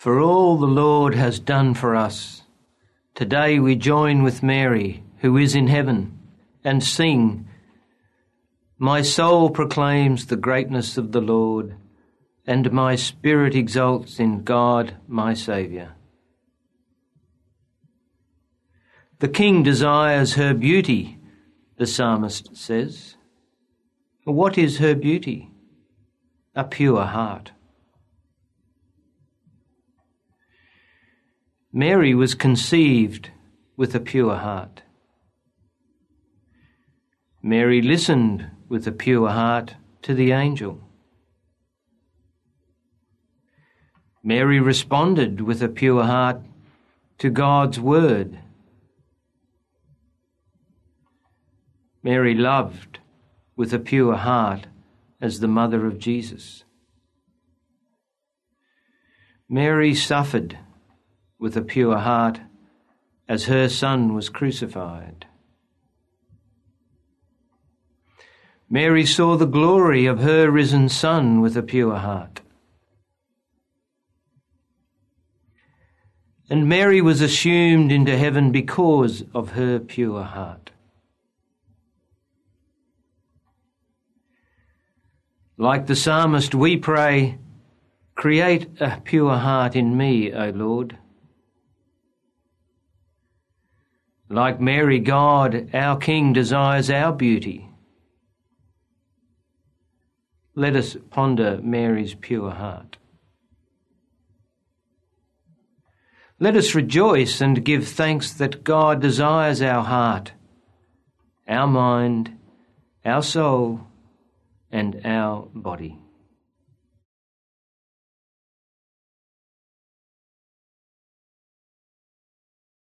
for all the Lord has done for us. Today we join with Mary, who is in heaven, and sing, My soul proclaims the greatness of the Lord, and my spirit exults in God my Saviour. The king desires her beauty, the psalmist says. What is her beauty? A pure heart. Mary was conceived with a pure heart. Mary listened with a pure heart to the angel. Mary responded with a pure heart to God's word. Mary loved with a pure heart as the mother of Jesus. Mary suffered with a pure heart as her son was crucified. Mary saw the glory of her risen son with a pure heart. And Mary was assumed into heaven because of her pure heart. Like the psalmist, we pray, Create a pure heart in me, O Lord. Like Mary, God, our King, desires our beauty. Let us ponder Mary's pure heart. Let us rejoice and give thanks that God desires our heart, our mind, our soul, and our body.